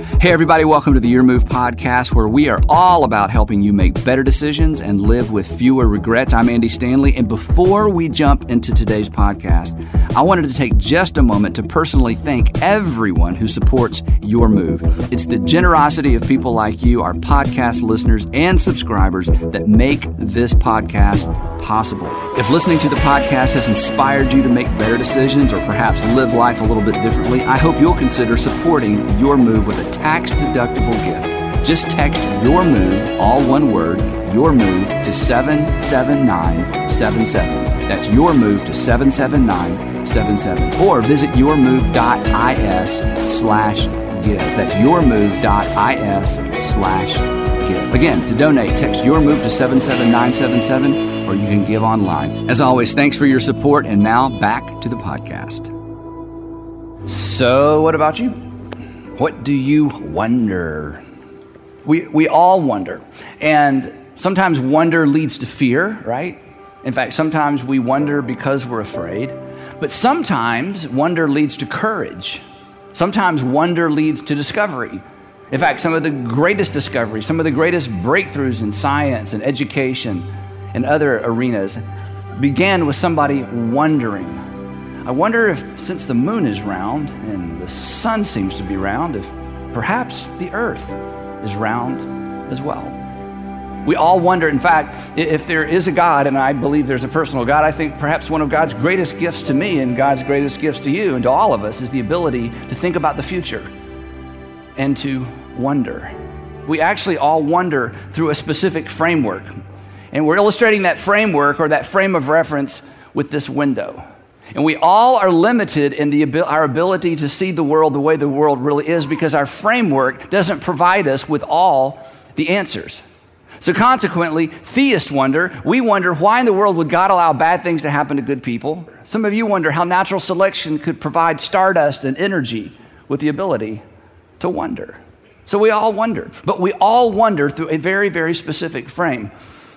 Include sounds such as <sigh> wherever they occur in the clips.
Hey, everybody, welcome to the Your Move podcast, where we are all about helping you make better decisions and live with fewer regrets. I'm Andy Stanley, and before we jump into today's podcast, I wanted to take just a moment to personally thank everyone who supports Your Move. It's the generosity of people like you, our podcast listeners and subscribers, that make this podcast possible. If listening to the podcast has inspired you to make better decisions or perhaps live life a little bit differently, I hope you'll consider supporting Your Move with a tax deductible gift. Just text your move, all one word, your move to 77977. That's your move to 77977. Or visit yourmove.is slash give. That's yourmove.is slash give. Again, to donate, text your move to 77977 or you can give online. As always, thanks for your support. And now back to the podcast. So, what about you? What do you wonder? We, we all wonder. And sometimes wonder leads to fear, right? In fact, sometimes we wonder because we're afraid. But sometimes wonder leads to courage. Sometimes wonder leads to discovery. In fact, some of the greatest discoveries, some of the greatest breakthroughs in science and education and other arenas began with somebody wondering. I wonder if, since the moon is round and the sun seems to be round, if perhaps the earth is round as well. We all wonder, in fact, if there is a God, and I believe there's a personal God, I think perhaps one of God's greatest gifts to me and God's greatest gifts to you and to all of us is the ability to think about the future and to wonder. We actually all wonder through a specific framework. And we're illustrating that framework or that frame of reference with this window. And we all are limited in the, our ability to see the world the way the world really is because our framework doesn't provide us with all the answers. So, consequently, theists wonder, we wonder why in the world would God allow bad things to happen to good people? Some of you wonder how natural selection could provide stardust and energy with the ability to wonder. So, we all wonder, but we all wonder through a very, very specific frame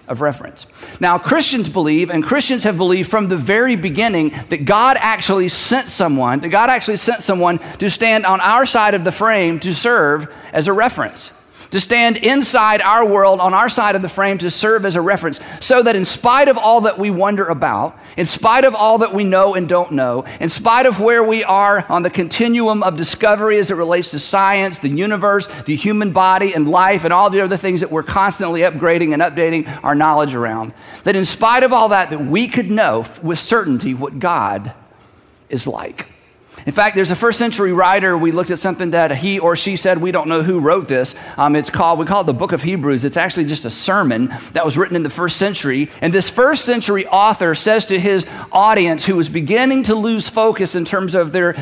of reference. Now, Christians believe, and Christians have believed from the very beginning, that God actually sent someone, that God actually sent someone to stand on our side of the frame to serve as a reference to stand inside our world on our side of the frame to serve as a reference, so that in spite of all that we wonder about, in spite of all that we know and don't know, in spite of where we are on the continuum of discovery as it relates to science, the universe, the human body, and life, and all the other things that we're constantly upgrading and updating our knowledge around, that in spite of all that, that we could know with certainty what God is like. In fact, there's a first century writer. We looked at something that he or she said. We don't know who wrote this. Um, it's called, we call it the Book of Hebrews. It's actually just a sermon that was written in the first century. And this first century author says to his audience who was beginning to lose focus in terms of their,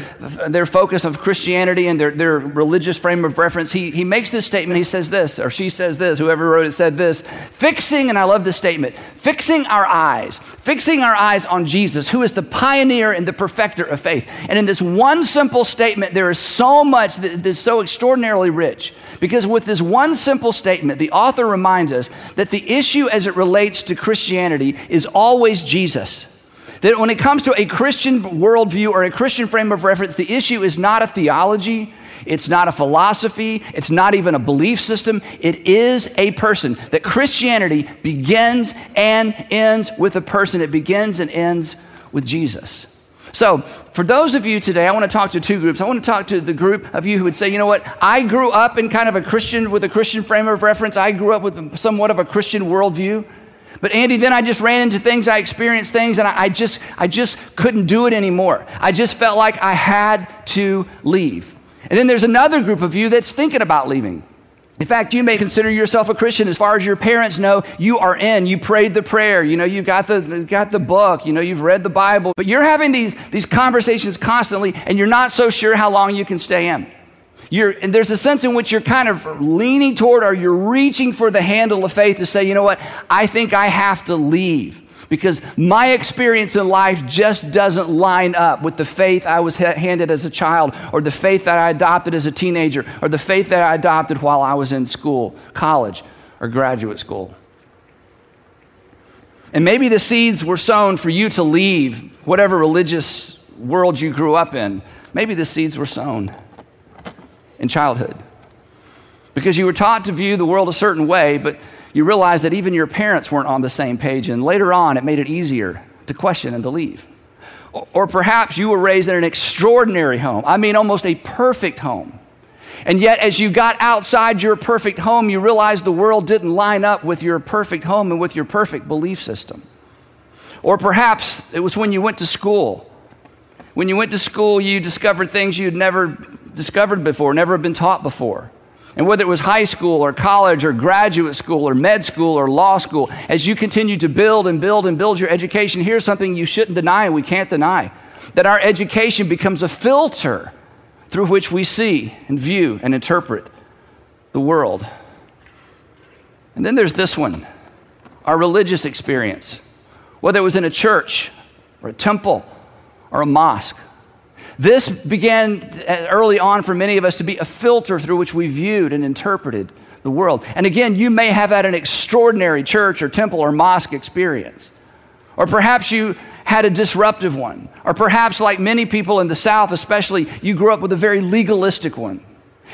their focus of Christianity and their, their religious frame of reference, he, he makes this statement. He says this, or she says this, whoever wrote it said this fixing, and I love this statement, fixing our eyes, fixing our eyes on Jesus, who is the pioneer and the perfecter of faith. And in this one simple statement, there is so much that is so extraordinarily rich. Because with this one simple statement, the author reminds us that the issue as it relates to Christianity is always Jesus. That when it comes to a Christian worldview or a Christian frame of reference, the issue is not a theology, it's not a philosophy, it's not even a belief system. It is a person. That Christianity begins and ends with a person, it begins and ends with Jesus. So, for those of you today, I want to talk to two groups. I want to talk to the group of you who would say, you know what, I grew up in kind of a Christian, with a Christian frame of reference. I grew up with somewhat of a Christian worldview. But Andy, then I just ran into things, I experienced things, and I, I just, I just couldn't do it anymore. I just felt like I had to leave. And then there's another group of you that's thinking about leaving. In fact, you may consider yourself a Christian as far as your parents know. You are in. You prayed the prayer. You know, you've got the, got the book. You know, you've read the Bible. But you're having these, these conversations constantly, and you're not so sure how long you can stay in. You're, and there's a sense in which you're kind of leaning toward or you're reaching for the handle of faith to say, you know what, I think I have to leave because my experience in life just doesn't line up with the faith I was handed as a child, or the faith that I adopted as a teenager, or the faith that I adopted while I was in school, college, or graduate school. And maybe the seeds were sown for you to leave whatever religious world you grew up in. Maybe the seeds were sown in childhood. because you were taught to view the world a certain way, but you realize that even your parents weren't on the same page, and later on it made it easier to question and to leave. Or perhaps you were raised in an extraordinary home. I mean, almost a perfect home. And yet, as you got outside your perfect home, you realized the world didn't line up with your perfect home and with your perfect belief system. Or perhaps it was when you went to school. When you went to school, you discovered things you'd never discovered before, never been taught before. And whether it was high school or college or graduate school or med school or law school, as you continue to build and build and build your education, here's something you shouldn't deny and we can't deny that our education becomes a filter through which we see and view and interpret the world. And then there's this one our religious experience, whether it was in a church or a temple or a mosque. This began early on for many of us to be a filter through which we viewed and interpreted the world. And again, you may have had an extraordinary church or temple or mosque experience. Or perhaps you had a disruptive one. Or perhaps, like many people in the South, especially, you grew up with a very legalistic one.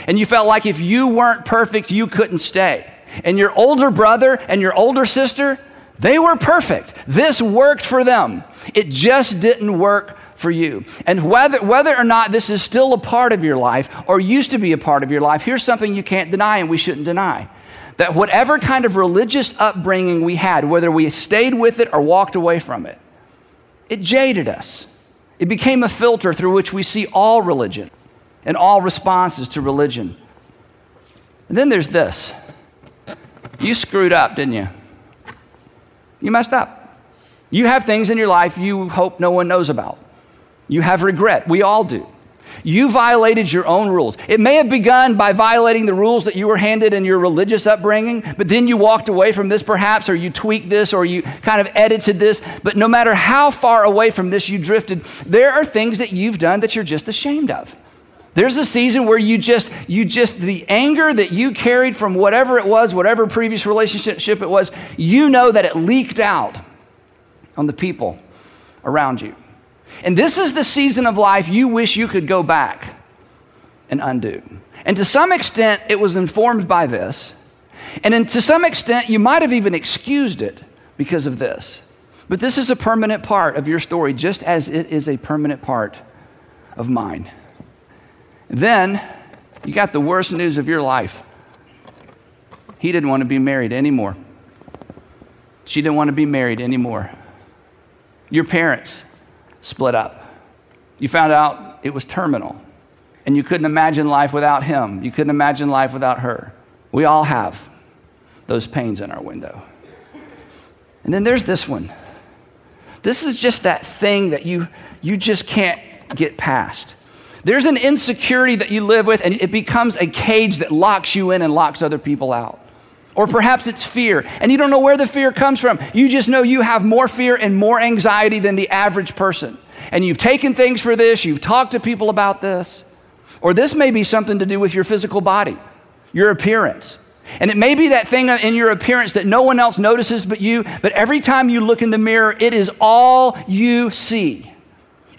And you felt like if you weren't perfect, you couldn't stay. And your older brother and your older sister, they were perfect. This worked for them. It just didn't work for you. And whether, whether or not this is still a part of your life or used to be a part of your life, here's something you can't deny and we shouldn't deny. That whatever kind of religious upbringing we had, whether we stayed with it or walked away from it, it jaded us. It became a filter through which we see all religion and all responses to religion. And then there's this you screwed up, didn't you? You messed up. You have things in your life you hope no one knows about. You have regret. We all do. You violated your own rules. It may have begun by violating the rules that you were handed in your religious upbringing, but then you walked away from this perhaps, or you tweaked this, or you kind of edited this. But no matter how far away from this you drifted, there are things that you've done that you're just ashamed of. There's a season where you just, you just, the anger that you carried from whatever it was, whatever previous relationship it was, you know that it leaked out on the people around you. And this is the season of life you wish you could go back and undo. And to some extent, it was informed by this. And in, to some extent, you might have even excused it because of this. But this is a permanent part of your story, just as it is a permanent part of mine. Then you got the worst news of your life. He didn't want to be married anymore. She didn't want to be married anymore. Your parents split up. You found out it was terminal, and you couldn't imagine life without him. You couldn't imagine life without her. We all have those pains in our window. And then there's this one. This is just that thing that you, you just can't get past. There's an insecurity that you live with, and it becomes a cage that locks you in and locks other people out. Or perhaps it's fear, and you don't know where the fear comes from. You just know you have more fear and more anxiety than the average person. And you've taken things for this, you've talked to people about this. Or this may be something to do with your physical body, your appearance. And it may be that thing in your appearance that no one else notices but you, but every time you look in the mirror, it is all you see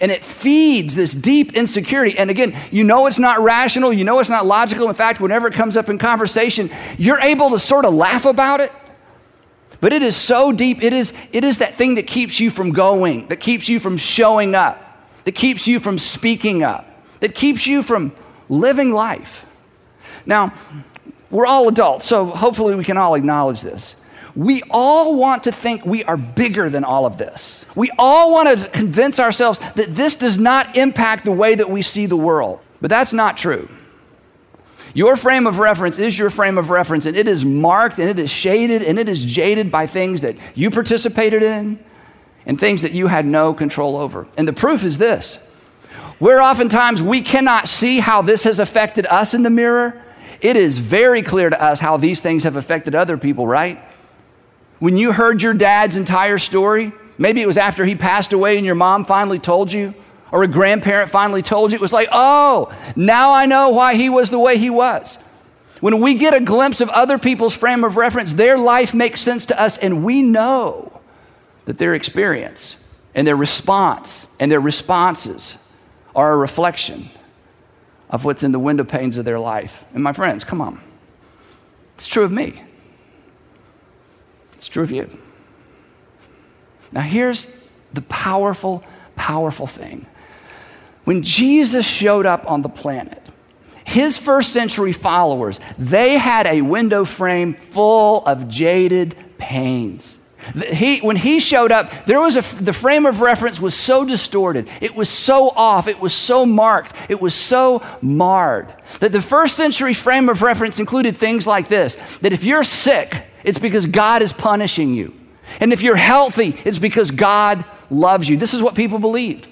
and it feeds this deep insecurity. And again, you know it's not rational, you know it's not logical. In fact, whenever it comes up in conversation, you're able to sort of laugh about it. But it is so deep, it is, it is that thing that keeps you from going, that keeps you from showing up, that keeps you from speaking up, that keeps you from living life. Now, we're all adults, so hopefully we can all acknowledge this. We all want to think we are bigger than all of this. We all want to convince ourselves that this does not impact the way that we see the world. But that's not true. Your frame of reference is your frame of reference, and it is marked and it is shaded and it is jaded by things that you participated in and things that you had no control over. And the proof is this where oftentimes we cannot see how this has affected us in the mirror, it is very clear to us how these things have affected other people, right? When you heard your dad's entire story, maybe it was after he passed away and your mom finally told you, or a grandparent finally told you, it was like, oh, now I know why he was the way he was. When we get a glimpse of other people's frame of reference, their life makes sense to us, and we know that their experience and their response and their responses are a reflection of what's in the window panes of their life. And my friends, come on. It's true of me. It's true of you. Now, here's the powerful, powerful thing. When Jesus showed up on the planet, his first century followers, they had a window frame full of jaded panes. He, when he showed up, there was a, the frame of reference was so distorted. It was so off. It was so marked. It was so marred that the first century frame of reference included things like this that if you're sick, it's because God is punishing you. And if you're healthy, it's because God loves you. This is what people believed.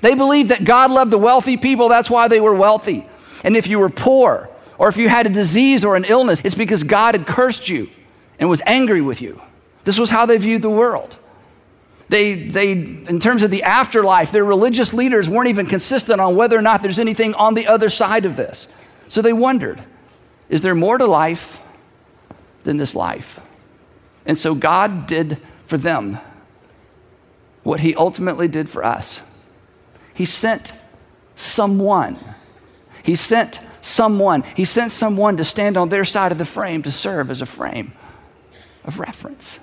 They believed that God loved the wealthy people, that's why they were wealthy. And if you were poor, or if you had a disease or an illness, it's because God had cursed you and was angry with you. This was how they viewed the world. They, they, in terms of the afterlife, their religious leaders weren't even consistent on whether or not there's anything on the other side of this. So they wondered is there more to life than this life? And so God did for them what He ultimately did for us. He sent someone. He sent someone. He sent someone to stand on their side of the frame to serve as a frame of reference.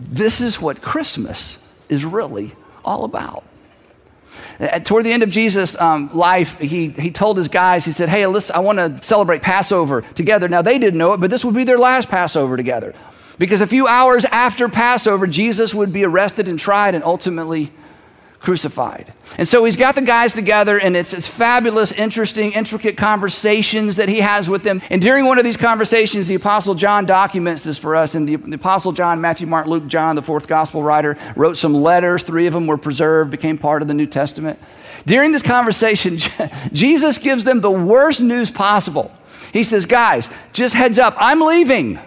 This is what Christmas is really all about. Toward the end of Jesus' um, life, he, he told his guys, he said, Hey, listen, I want to celebrate Passover together. Now, they didn't know it, but this would be their last Passover together. Because a few hours after Passover, Jesus would be arrested and tried and ultimately crucified. And so he's got the guys together, and it's, it's fabulous, interesting, intricate conversations that he has with them. And during one of these conversations, the Apostle John documents this for us. And the, the Apostle John, Matthew, Mark, Luke, John, the fourth gospel writer, wrote some letters. Three of them were preserved, became part of the New Testament. During this conversation, <laughs> Jesus gives them the worst news possible. He says, Guys, just heads up, I'm leaving.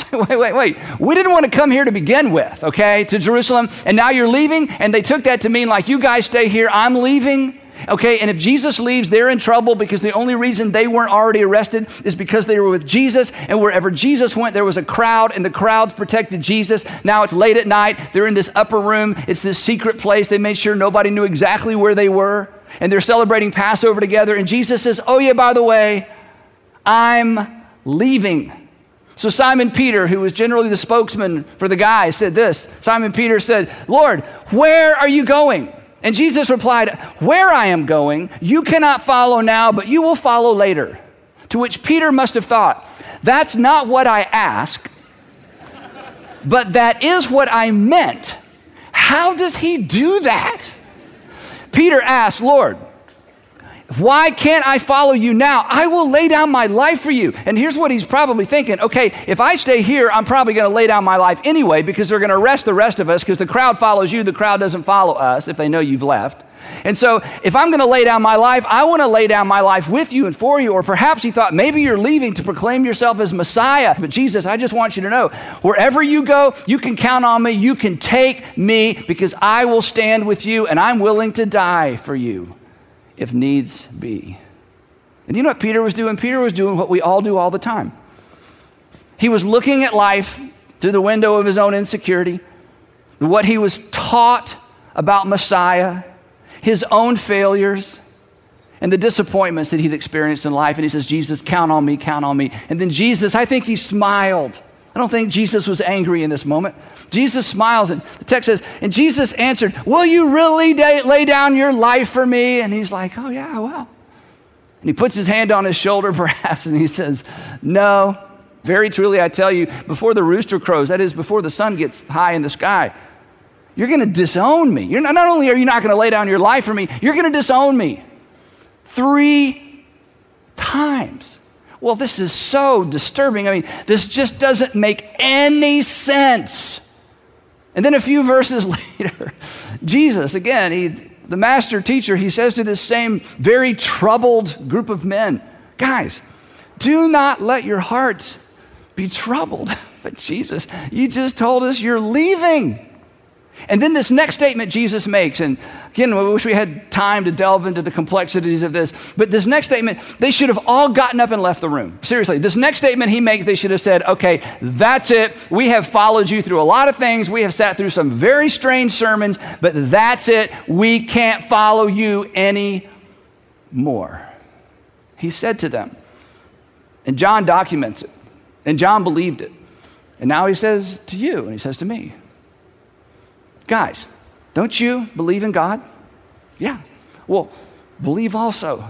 <laughs> wait, wait, wait. We didn't want to come here to begin with, okay, to Jerusalem, and now you're leaving, and they took that to mean like, you guys stay here, I'm leaving. Okay, and if Jesus leaves, they're in trouble because the only reason they weren't already arrested is because they were with Jesus, and wherever Jesus went, there was a crowd, and the crowds protected Jesus. Now it's late at night, they're in this upper room, it's this secret place. They made sure nobody knew exactly where they were, and they're celebrating Passover together, and Jesus says, Oh, yeah, by the way, I'm leaving. So Simon Peter, who was generally the spokesman for the guys, said this. Simon Peter said, Lord, where are you going? And Jesus replied, Where I am going, you cannot follow now, but you will follow later. To which Peter must have thought, That's not what I asked, but that is what I meant. How does he do that? Peter asked, Lord, why can't I follow you now? I will lay down my life for you. And here's what he's probably thinking okay, if I stay here, I'm probably going to lay down my life anyway because they're going to arrest the rest of us because the crowd follows you, the crowd doesn't follow us if they know you've left. And so, if I'm going to lay down my life, I want to lay down my life with you and for you. Or perhaps he thought, maybe you're leaving to proclaim yourself as Messiah. But Jesus, I just want you to know wherever you go, you can count on me. You can take me because I will stand with you and I'm willing to die for you if needs be. And you know what Peter was doing? Peter was doing what we all do all the time. He was looking at life through the window of his own insecurity, what he was taught about Messiah, his own failures, and the disappointments that he'd experienced in life. And he says, Jesus, count on me, count on me. And then Jesus, I think he smiled. I don't think Jesus was angry in this moment. Jesus smiles, and the text says, And Jesus answered, Will you really lay down your life for me? And he's like, Oh, yeah, well. And he puts his hand on his shoulder, <laughs> perhaps, and he says, No. Very truly, I tell you, before the rooster crows, that is, before the sun gets high in the sky, you're going to disown me. You're not, not only are you not going to lay down your life for me, you're going to disown me three times. Well, this is so disturbing. I mean, this just doesn't make any sense. And then a few <laughs> verses later, Jesus, again, he, the master teacher, he says to this same very troubled group of men, guys, do not let your hearts be troubled. <laughs> But Jesus, you just told us you're leaving. And then this next statement Jesus makes, and again, I wish we had time to delve into the complexities of this, but this next statement, they should have all gotten up and left the room. Seriously, this next statement he makes, they should have said, okay, that's it. We have followed you through a lot of things. We have sat through some very strange sermons, but that's it. We can't follow you anymore. He said to them, And John documents it. And John believed it. And now he says to you, and he says to me, guys, don't you believe in God? Yeah. Well, believe also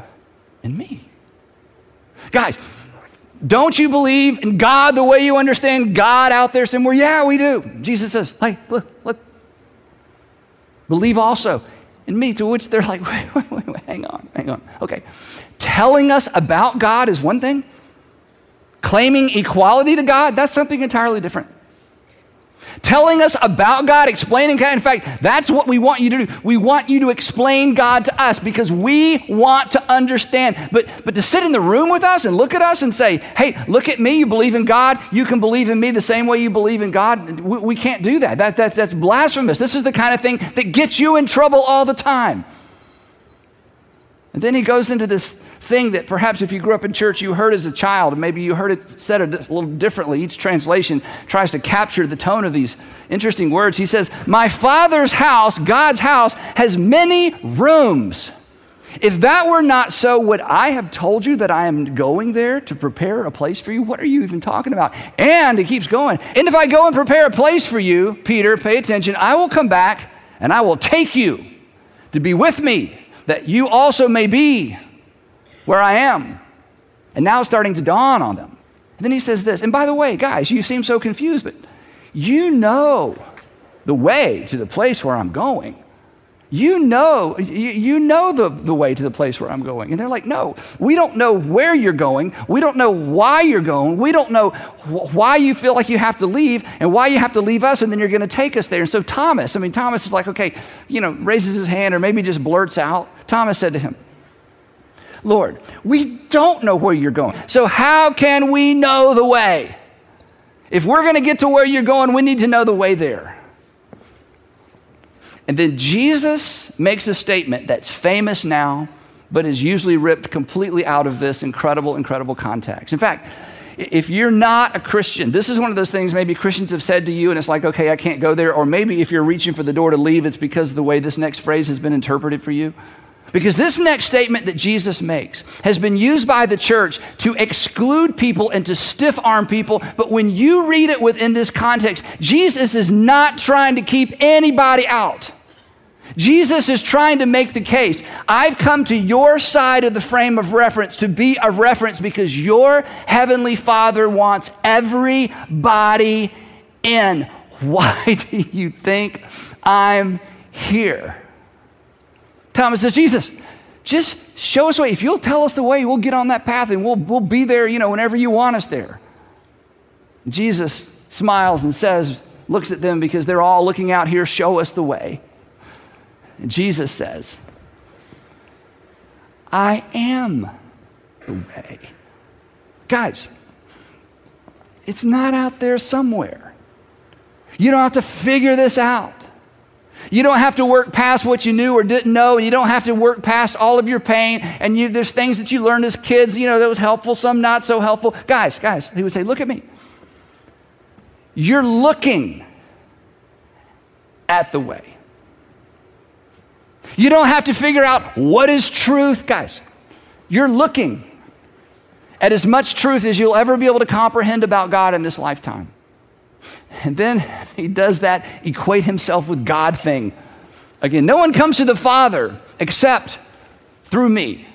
in me. Guys, don't you believe in God the way you understand God out there somewhere? Yeah, we do. Jesus says, hey, look, look. Believe also in me, to which they're like, <laughs> wait, wait, wait, wait, hang on, hang on. Okay. Telling us about God is one thing, claiming equality to God, that's something entirely different telling us about God, explaining God. In fact, that's what we want you to do. We want you to explain God to us because we want to understand. But, but to sit in the room with us and look at us and say, hey, look at me, you believe in God, you can believe in me the same way you believe in God, we, we can't do that. that, that. That's blasphemous. This is the kind of thing that gets you in trouble all the time. And then he goes into this thing that perhaps if you grew up in church, you heard as a child, maybe you heard it said a little differently. Each translation tries to capture the tone of these interesting words. He says, My Father's house, God's house, has many rooms. If that were not so, would I have told you that I am going there to prepare a place for you? What are you even talking about? And he keeps going. And if I go and prepare a place for you, Peter, pay attention, I will come back and I will take you to be with me, that you also may be where I am. And now it's starting to dawn on them. And then he says this, and by the way, guys, you seem so confused, but you know the way to the place where I'm going. You know, you, know the, the way to the place where I'm going. And they're like, no, we don't know where you're going. We don't know why you're going. We don't know wh- why you feel like you have to leave and why you have to leave us and then you're going to take us there. And so Thomas, I mean, Thomas is like, okay, you know, raises his hand or maybe just blurts out. Thomas said to him, Lord, we don't know where you're going. So, how can we know the way? If we're going to get to where you're going, we need to know the way there. And then Jesus makes a statement that's famous now, but is usually ripped completely out of this incredible, incredible context. In fact, if you're not a Christian, this is one of those things maybe Christians have said to you, and it's like, okay, I can't go there. Or maybe if you're reaching for the door to leave, it's because of the way this next phrase has been interpreted for you. Because this next statement that Jesus makes has been used by the church to exclude people and to stiff arm people. But when you read it within this context, Jesus is not trying to keep anybody out. Jesus is trying to make the case I've come to your side of the frame of reference to be a reference because your heavenly Father wants everybody in. <laughs> Why do you think I'm here? Thomas says, Jesus, just show us the way. If you'll tell us the way, we'll get on that path and we'll, we'll be there, you know, whenever you want us there. Jesus smiles and says, looks at them because they're all looking out here, show us the way. And Jesus says, I am the way. Guys, it's not out there somewhere. You don't have to figure this out. You don't have to work past what you knew or didn't know, and you don't have to work past all of your pain. And you, there's things that you learned as kids, you know, that was helpful, some not so helpful. Guys, guys, he would say, Look at me. You're looking at the way. You don't have to figure out what is truth, guys. You're looking at as much truth as you'll ever be able to comprehend about God in this lifetime. And then he does that equate himself with God thing. Again, no one comes to the Father except through me.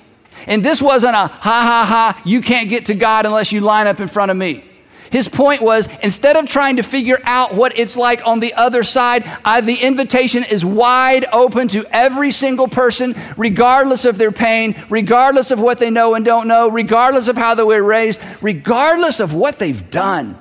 And this wasn't a ha ha ha, you can't get to God unless you line up in front of me. His point was instead of trying to figure out what it's like on the other side, I, the invitation is wide open to every single person, regardless of their pain, regardless of what they know and don't know, regardless of how they were raised, regardless of what they've done.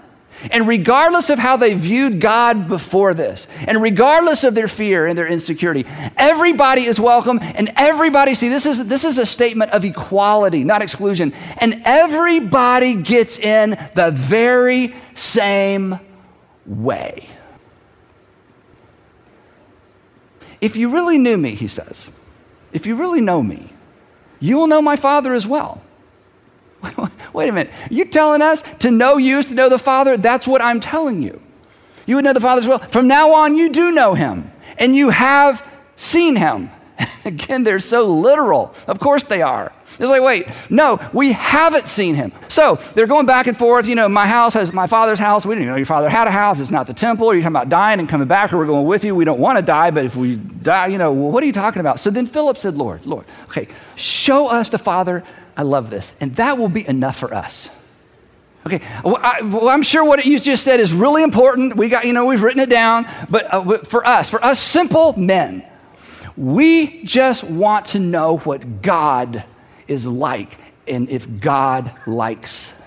And regardless of how they viewed God before this, and regardless of their fear and their insecurity, everybody is welcome, and everybody, see, this is, this is a statement of equality, not exclusion. And everybody gets in the very same way. If you really knew me, he says, if you really know me, you will know my Father as well. <laughs> Wait a minute. You telling us to know you is to know the Father? That's what I'm telling you. You would know the Father as well. From now on, you do know him, and you have seen him. <laughs> Again, they're so literal. Of course they are. It's like, wait, no, we haven't seen him. So they're going back and forth. You know, my house has my father's house. We didn't know your father had a house. It's not the temple. You're talking about dying and coming back, or we're going with you. We don't want to die, but if we die, you know, what are you talking about? So then Philip said, Lord, Lord, okay, show us the Father. I love this. And that will be enough for us. Okay, well, I, am sure what you just said is really important. We got, you know, we've written it down. But uh, for us, for us simple men, we just want to know what God is like and if God likes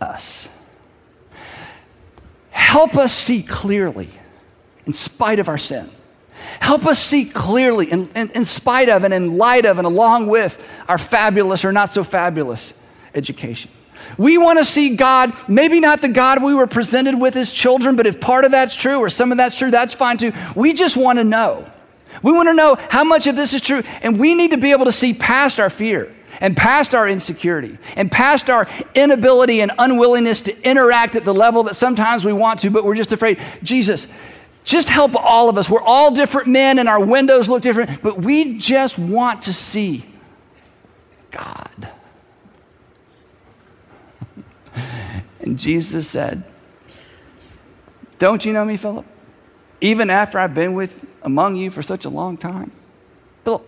us. Help us see clearly in spite of our sin. Help us see clearly in, in, in, spite of and in light of and along with our fabulous or not so fabulous education. We want to see God, maybe not the God we were presented with as children, but if part of that's true or some of that's true, that's fine too. We just want to know. We want to know how much of this is true, and we need to be able to see past our fear and past our insecurity and past our inability and unwillingness to interact at the level that sometimes we want to, but we're just afraid. Jesus, just help all of us. We're all different men and our windows look different, but we just want to see God. <laughs> and Jesus said, Don't you know me, Philip? Even after I've been with among you for such a long time. Philip,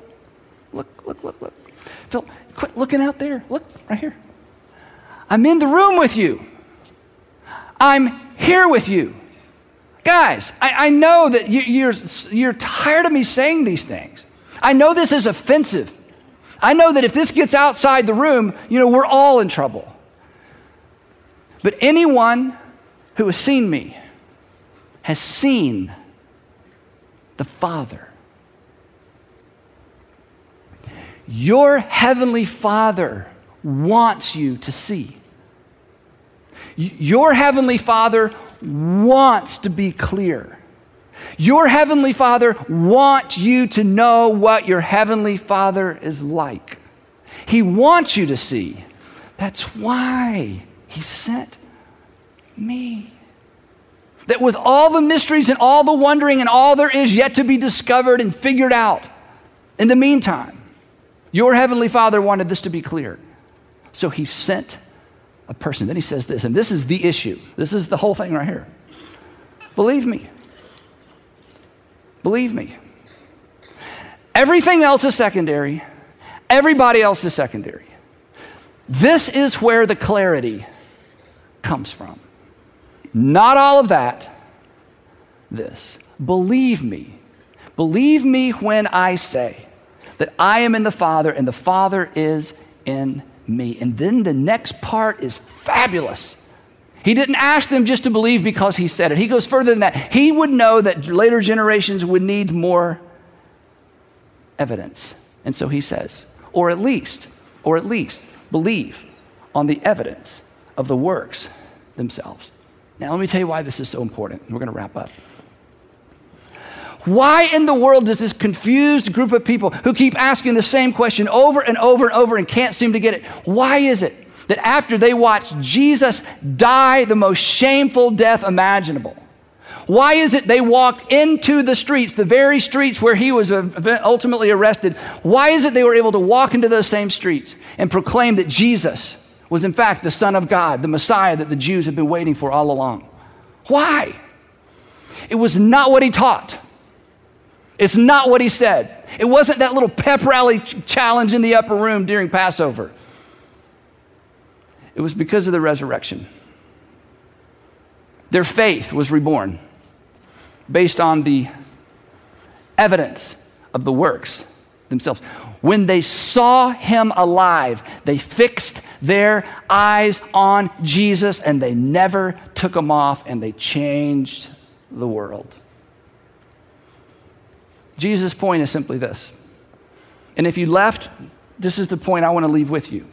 look, look, look, look. Philip, quit looking out there. Look, right here. I'm in the room with you. I'm here with you. Guys, I, I know that you, you're, you're tired of me saying these things. I know this is offensive. I know that if this gets outside the room, you know, we're all in trouble. But anyone who has seen me has seen the Father. Your heavenly Father wants you to see. Your heavenly Father wants to be clear. Your heavenly Father wants you to know what your heavenly Father is like. He wants you to see. That's why He sent me that with all the mysteries and all the wondering and all there is yet to be discovered and figured out, in the meantime, your heavenly Father wanted this to be clear. So he sent a person. Then he says this, and this is the issue. This is the whole thing right here. Believe me. Believe me. Everything else is secondary. Everybody else is secondary. This is where the clarity comes from. Not all of that. This. Believe me. Believe me when I say that I am in the Father and the Father is in me. And then the next part is fabulous. He didn't ask them just to believe because he said it. He goes further than that. He would know that later generations would need more evidence. And so he says, or at least, or at least believe on the evidence of the works themselves. Now, let me tell you why this is so important. We're going to wrap up. Why in the world does this confused group of people who keep asking the same question over and over and over and can't seem to get it? Why is it that after they watch Jesus die the most shameful death imaginable, why is it they walked into the streets, the very streets where he was ultimately arrested? Why is it they were able to walk into those same streets and proclaim that Jesus was in fact the Son of God, the Messiah that the Jews had been waiting for all along. Why? It was not what he taught. It's not what he said. It wasn't that little pep rally challenge in the upper room during Passover. It was because of the resurrection. Their faith was reborn based on the evidence of the works themselves. When they saw him alive, they fixed their eyes on Jesus and they never took them off and they changed the world. Jesus' point is simply this. And if you left, this is the point I want to leave with you.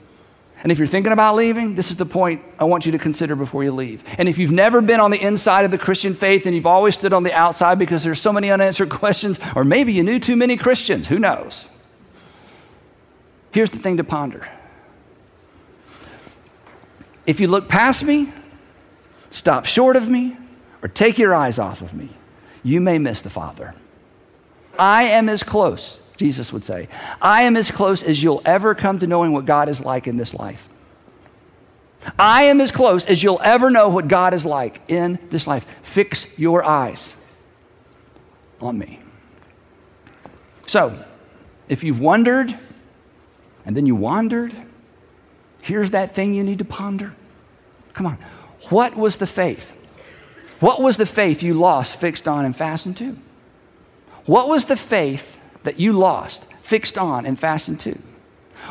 And if you're thinking about leaving, this is the point I want you to consider before you leave. And if you've never been on the inside of the Christian faith and you've always stood on the outside because there's so many unanswered <laughs> questions, or maybe you knew too many Christians, who knows? Here's the thing to ponder if you look past me, stop short of me, or take your eyes off of me, you may miss the Father. I am as close, Jesus would say, I am as close as you'll ever come to knowing what God is like in this life. I am as close as you'll ever know what God is like in this life. Fix your eyes on me. So, if you've wondered and then you wandered, here's that thing you need to ponder. Come on. What was the faith? What was the faith you lost, fixed on, and fastened to? What was the faith that you lost, fixed on, and fastened to?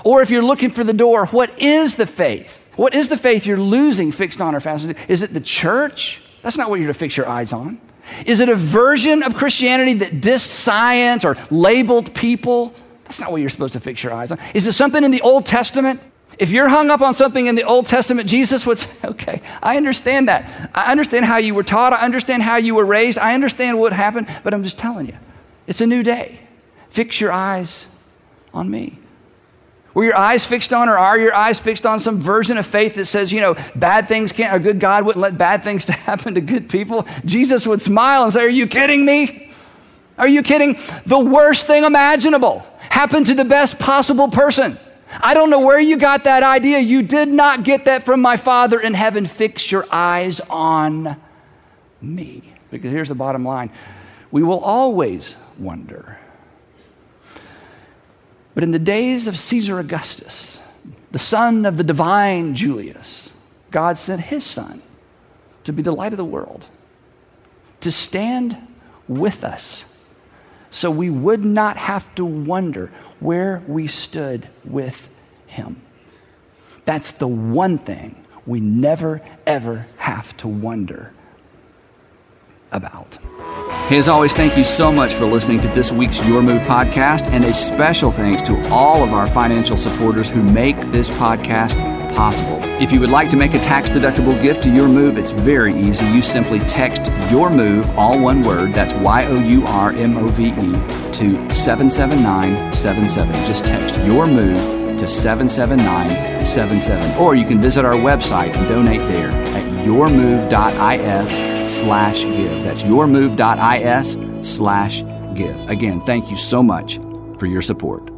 Or if you're looking for the door, what is the faith? What is the faith you're losing, fixed on, or fastened to? Is it the church? That's not what you're to fix your eyes on. Is it a version of Christianity that dissed science or labeled people? That's not what you're supposed to fix your eyes on. Is it something in the Old Testament? If you're hung up on something in the Old Testament, Jesus would say, <laughs> okay, I understand that. I understand how you were taught. I understand how you were raised. I understand what happened, but I'm just telling you, it's a new day. Fix your eyes on me. Were your eyes fixed on, or are your eyes fixed on some version of faith that says, you know, bad things can't, a good God wouldn't let bad things <laughs> to happen to good people? Jesus would smile and say, Are you kidding me? Are you kidding? The worst thing imaginable happened to the best possible person. I don't know where you got that idea. You did not get that from my Father in heaven. Fix your eyes on me. Because here's the bottom line we will always wonder but in the days of Caesar Augustus, the son of the divine Julius, God sent his son to be the light of the world, to stand with us so we would not have to wonder where we stood with him. That's the one thing we never, ever have to wonder about. Hey, as always, thank you so much for listening to this week's Your Move podcast, and a special thanks to all of our financial supporters who make this podcast possible. If you would like to make a tax deductible gift to Your Move, it's very easy. You simply text Your Move, all one word, that's Y O U R M O V E, to 77977. Just text Your Move to 77977. Or you can visit our website and donate there at yourmove.is slash give. That's yourmove.is slash give. Again, thank you so much for your support.